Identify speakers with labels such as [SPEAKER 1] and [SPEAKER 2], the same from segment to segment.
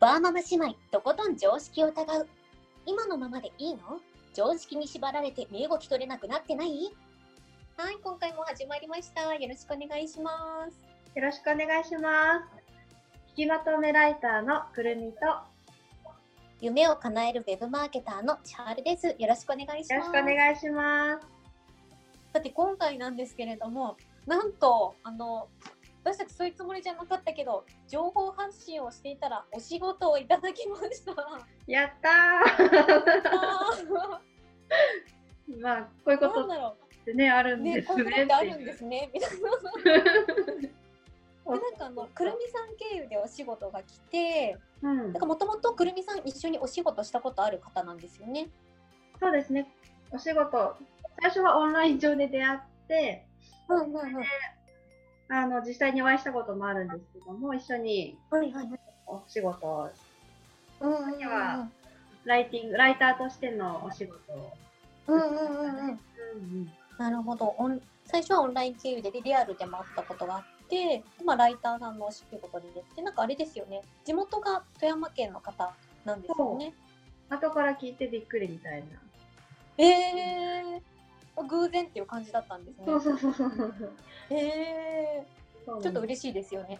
[SPEAKER 1] バーママ姉妹、とことん常識を疑う。今のままでいいの？常識に縛られて身動き取れなくなってない？はい、今回も始まりました。よろしくお願いします。
[SPEAKER 2] よろしくお願いします。引きまとめライターのくるみと、よ
[SPEAKER 1] 夢を叶えるウェブマーケターの千春です。よろしくお願いし
[SPEAKER 2] ろ
[SPEAKER 1] ます。
[SPEAKER 2] しくお願いします。
[SPEAKER 1] さて今回なんですけれどもなんとあの私たちそういうつもりじゃなかったけど情報発信をしていたらお仕事をいただきました。
[SPEAKER 2] やったー
[SPEAKER 1] あ
[SPEAKER 2] まあ、こういう
[SPEAKER 1] ー
[SPEAKER 2] ことってね、ある
[SPEAKER 1] うんね
[SPEAKER 2] ですね。
[SPEAKER 1] ってあるんですねみたいな。でなんかあのくるみさん経由でお仕事が来て
[SPEAKER 2] うん
[SPEAKER 1] なんかもともとくるみさん一緒にお仕事したことある方なんですよね。
[SPEAKER 2] そうですね。お仕事、最初はオンライン上で出会って、
[SPEAKER 1] うんうんうん。
[SPEAKER 2] あの、実際にお会いしたこともあるんですけども、一緒に
[SPEAKER 1] はいはいはい。
[SPEAKER 2] お仕事を、
[SPEAKER 1] うんうんうん
[SPEAKER 2] にはライティング、ライターとしてのお仕事を。
[SPEAKER 1] うんうんうんうん。
[SPEAKER 2] うん
[SPEAKER 1] なるほどオン最初はオンライン経由でリアルでもあったことがあって、まあ、ライターさんのお仕事で出てなんかあれですよね地元が富山県の方なんですよね。
[SPEAKER 2] 後から聞いてびっくりみたいな。
[SPEAKER 1] えー、偶然っていう感じだったんですね。えー、ちょっと嬉しいですよね。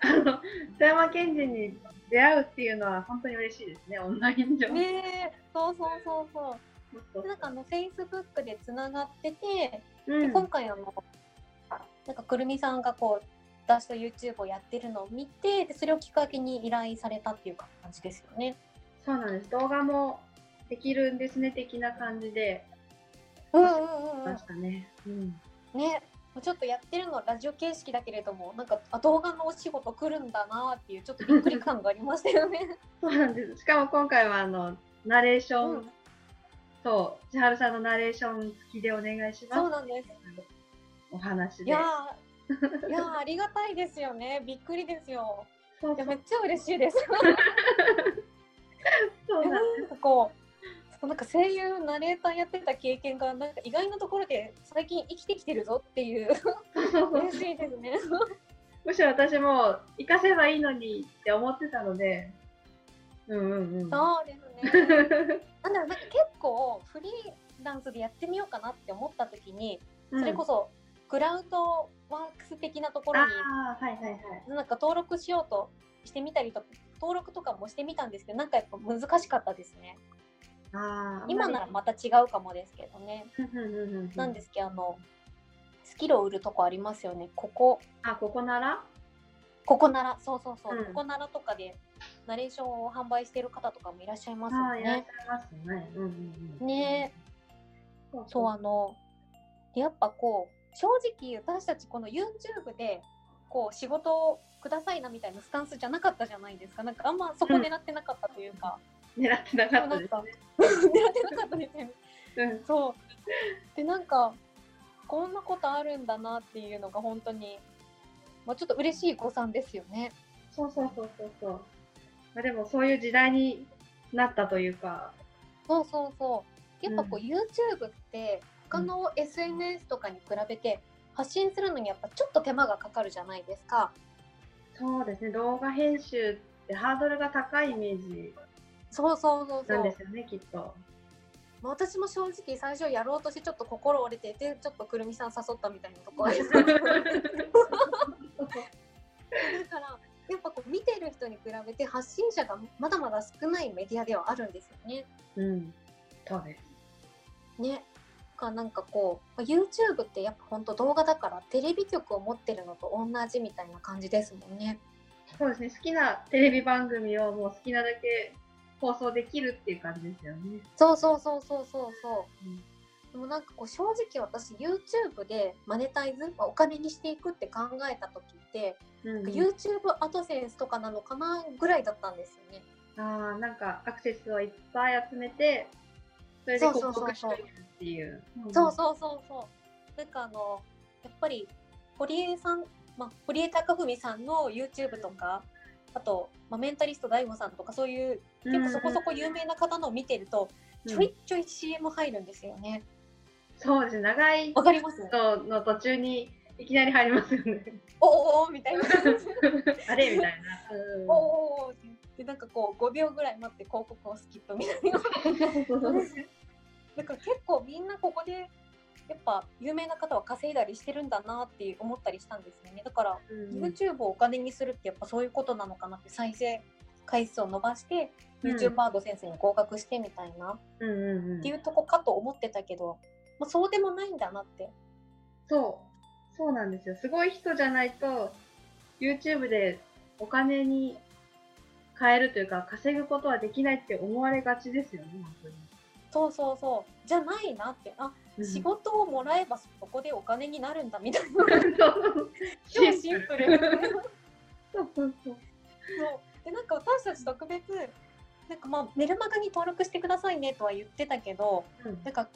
[SPEAKER 2] あの富山県人に出会うっていうのは本当に嬉しいですね、オンライン上。
[SPEAKER 1] ねえそうそうそうそう。なんかあの Facebook でつながってて、
[SPEAKER 2] うん、
[SPEAKER 1] で今回あのなんかくるみさんがこう私と YouTube をやってるのを見てでそれをきっかけに依頼されたっていう感じですよね。
[SPEAKER 2] そうなんです。動画もできるんですね、的な感じで
[SPEAKER 1] うんうんうん
[SPEAKER 2] ましたね。うん。
[SPEAKER 1] ねちょっとやってるのラジオ形式だけれどもなんかあ動画のお仕事来るんだなっていうちょっとびっくり感がありましたよね。
[SPEAKER 2] そうなんです。しかも今回はあのナレーション、
[SPEAKER 1] うん
[SPEAKER 2] そう、千春さんのナレーション付きでお願いします。
[SPEAKER 1] そうなんです。
[SPEAKER 2] お話で。
[SPEAKER 1] いやーいやーありがたいですよねびっくりですよ。
[SPEAKER 2] そうそう
[SPEAKER 1] いやめっちゃ嬉しいです。
[SPEAKER 2] そうなん
[SPEAKER 1] なんかこうそうなんか声優ナレーターやってた経験がなんか意外なところで最近生きてきてるぞっていう 嬉しいですね。
[SPEAKER 2] むしろ私も活かせばいいのにって思ってたので、うんうんうん。
[SPEAKER 1] そうですね。なんだろうなんか結構フリーランスでやってみようかなって思った時に、それこそクラウドワークス的なところに
[SPEAKER 2] ああ、はいはいはい。
[SPEAKER 1] なんか登録しようとしてみたりとか登録とかもしてみたんですけどなんかやっぱ難しかったですね。今ならまた違うかもですけどね。なんですけどあのスキルを売るとこありますよね。ここ。
[SPEAKER 2] あ、ここなら
[SPEAKER 1] ここならそうそうそう、
[SPEAKER 2] うん。
[SPEAKER 1] ここならとかでナレーションを販売してる方とかもいらっしゃいますよね。
[SPEAKER 2] ね。うんうんうん。
[SPEAKER 1] ね。
[SPEAKER 2] そう
[SPEAKER 1] あのやっぱこう正直私たちこの YouTube でこう仕事をくださいなみたいなスタンスじゃなかったじゃないですか。なんかあんまそこ狙ってなかったというか、
[SPEAKER 2] 狙ってなかったですね。
[SPEAKER 1] 狙ってなかったですよね
[SPEAKER 2] うん、
[SPEAKER 1] そう。でなんかこんなことあるんだなっていうのが本当に、まあ、ちょっと嬉しい誤算ですよね。
[SPEAKER 2] そうそうそうそうそう。まあ、でもそういう時代になったというか、
[SPEAKER 1] そうそうそう。やっぱこう、
[SPEAKER 2] う
[SPEAKER 1] YouTube って他の SNS とかに比べて発信するのにやっぱちょっと手間がかかるじゃないですか。
[SPEAKER 2] そうですね、動画編集ってハードルが高いイメージ
[SPEAKER 1] そうそうそうそう
[SPEAKER 2] なんですよね、きっと。
[SPEAKER 1] まあ私も正直最初やろうとしてちょっと心折れてでちょっとくるみさん誘ったみたいなとこありだから やっぱこう見てる人に比べて発信者がまだまだ少ないメディアではあるんですよね。
[SPEAKER 2] うん、そうです。
[SPEAKER 1] ね。かなんかこうまあ YouTube ってやっぱ本当動画だからテレビ局を持ってるのと同じみたいな感じですもんね。
[SPEAKER 2] そうですね、好きなテレビ番組をもう好きなだけ放送できるっていう感じですよね。
[SPEAKER 1] そうそうそうそうそうそう。
[SPEAKER 2] うん
[SPEAKER 1] でもなんかこう正直私 YouTube でマネタイズ、まあお金にしていくって考えた時って、
[SPEAKER 2] うん、
[SPEAKER 1] YouTube アドセンスとかなのかなぐらいだったんですよね。
[SPEAKER 2] ああ、なんかアクセスをいっぱい集めて、それで広告していくっていう。
[SPEAKER 1] そうそうそうそう。なんかあのやっぱり堀江さん、まあ、堀江貴文さんの YouTube とかあと、まあ、メンタリスト DAIGO さんとかそういう結構そこそこ有名な方のを見てると、
[SPEAKER 2] うん
[SPEAKER 1] ちょいちょい CM 入るんですよね。
[SPEAKER 2] そうですね、長い
[SPEAKER 1] わかります？
[SPEAKER 2] 人の途中にいきなり入りますよね。
[SPEAKER 1] おーおみたいな。
[SPEAKER 2] あれみたいな。うん
[SPEAKER 1] おーおでなんかこう5秒ぐらい待って広告をスキップみたいなだから結構みんなここでやっぱ有名な方は稼いだりしてるんだなって思ったりしたんですよね。だから、うん、YouTube をお金にするってやっぱそういうことなのかなって再生回数を伸ばして、うん、YouTuber ド先生に合格してみたいな、うんうんうん、っていうとこかと思ってたけど、まあ、そうでもないんだなって。
[SPEAKER 2] そう。そうなんですよ。すごい人じゃないと YouTube でお金に変えるというか稼ぐことはできないって思われがちですよね本当に
[SPEAKER 1] そうそうそう。じゃないなって。あ、うん、仕事をもらえばそこでお金になるんだみたいな。超シンプル。そうそうそう。でなんか私たち特別なんかまあメルマガに登録してくださいねとは言ってたけど、うん、なんか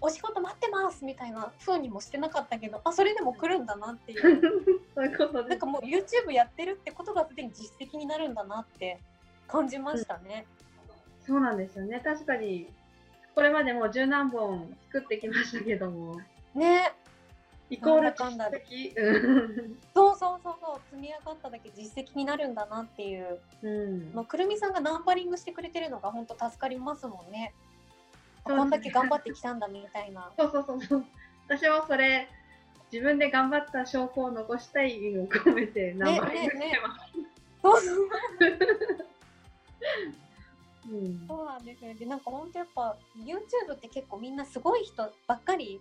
[SPEAKER 1] お仕事待ってますみたいな風にもしてなかったけどあそれでも来るんだなっていう。そういうことなんかもう YouTube やってるってことがすでに実績になるんだなって感じましたね、
[SPEAKER 2] うん、そうなんですよね。確かにこれまでもう十何本作ってきましたけども。
[SPEAKER 1] ね。
[SPEAKER 2] イコール実績。
[SPEAKER 1] そうそうそうそう。積み上がっただけ実績になるんだなっていう、うん、まあ、くるみさんがナンバリングしてくれてるのが本当助かりますもんね。こんだけ頑張ってきたんだみたいな。
[SPEAKER 2] そうそうそうそう。私はそれ自分で頑張った証拠を残したい意味を込めてナンバリングしてます、ねねね、そうそう
[SPEAKER 1] うん、そうなんですよでなんか本当やっぱ YouTube って結構みんなすごい人ばっかり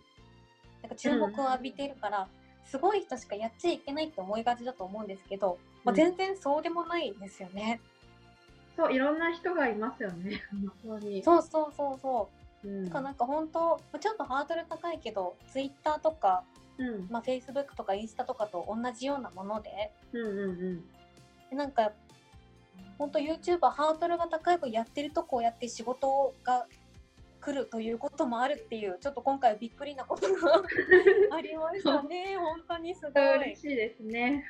[SPEAKER 1] なんか注目を浴びてるから、うん、すごい人しかやっちゃいけないって思いがちだと思うんですけど、まあ、全然そうでもないですよね。
[SPEAKER 2] そういろんな人がいますよね。本当に。
[SPEAKER 1] そうそうそうそう。うん、かなんか本当ちょっとハードル高いけど Twitter とか、うん。まあ、Facebook とかインスタとかと同じようなもので,、うんうんうん、なんか本当 YouTuber ハードルが高い分やってるとこうやって仕事が来るということもあるっていうちょっと今回はびっくりなことがありましたね。本当にすごい。
[SPEAKER 2] 嬉しいですね。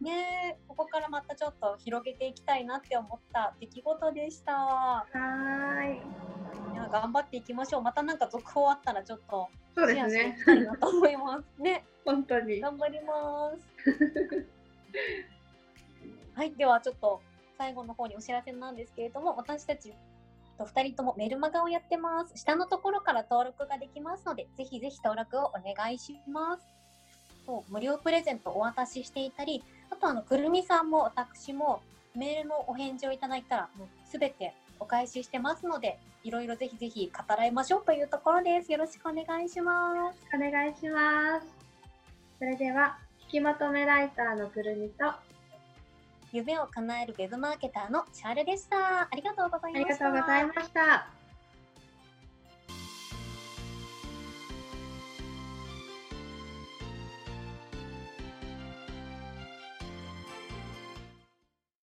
[SPEAKER 1] ねここからまたちょっと広げていきたいなって思った出来事でした。はい。いや頑張っていきましょう。またなんか続報あったらちょっと
[SPEAKER 2] そうですね。
[SPEAKER 1] したいなと思います。ね。
[SPEAKER 2] 本当に。
[SPEAKER 1] 頑張ります。はいではちょっと最後の方にお知らせなんですけれども私たちと2人ともメルマガをやってます。下のところから登録ができますので、ぜひぜひ登録をお願いします。そう無料プレゼントお渡ししていたり、あとあの、くるみさんも私もメールのお返事をいただいたら、もうすべてお返ししてますので、いろいろぜひぜひ語らいましょうというところです。よろしくお願いします。
[SPEAKER 2] お願いします。それでは、引きまとめライターのくるみと、
[SPEAKER 1] 夢を叶えるウェブマーケターのシャールでした。ありがとうございました。
[SPEAKER 2] ありがとうございました。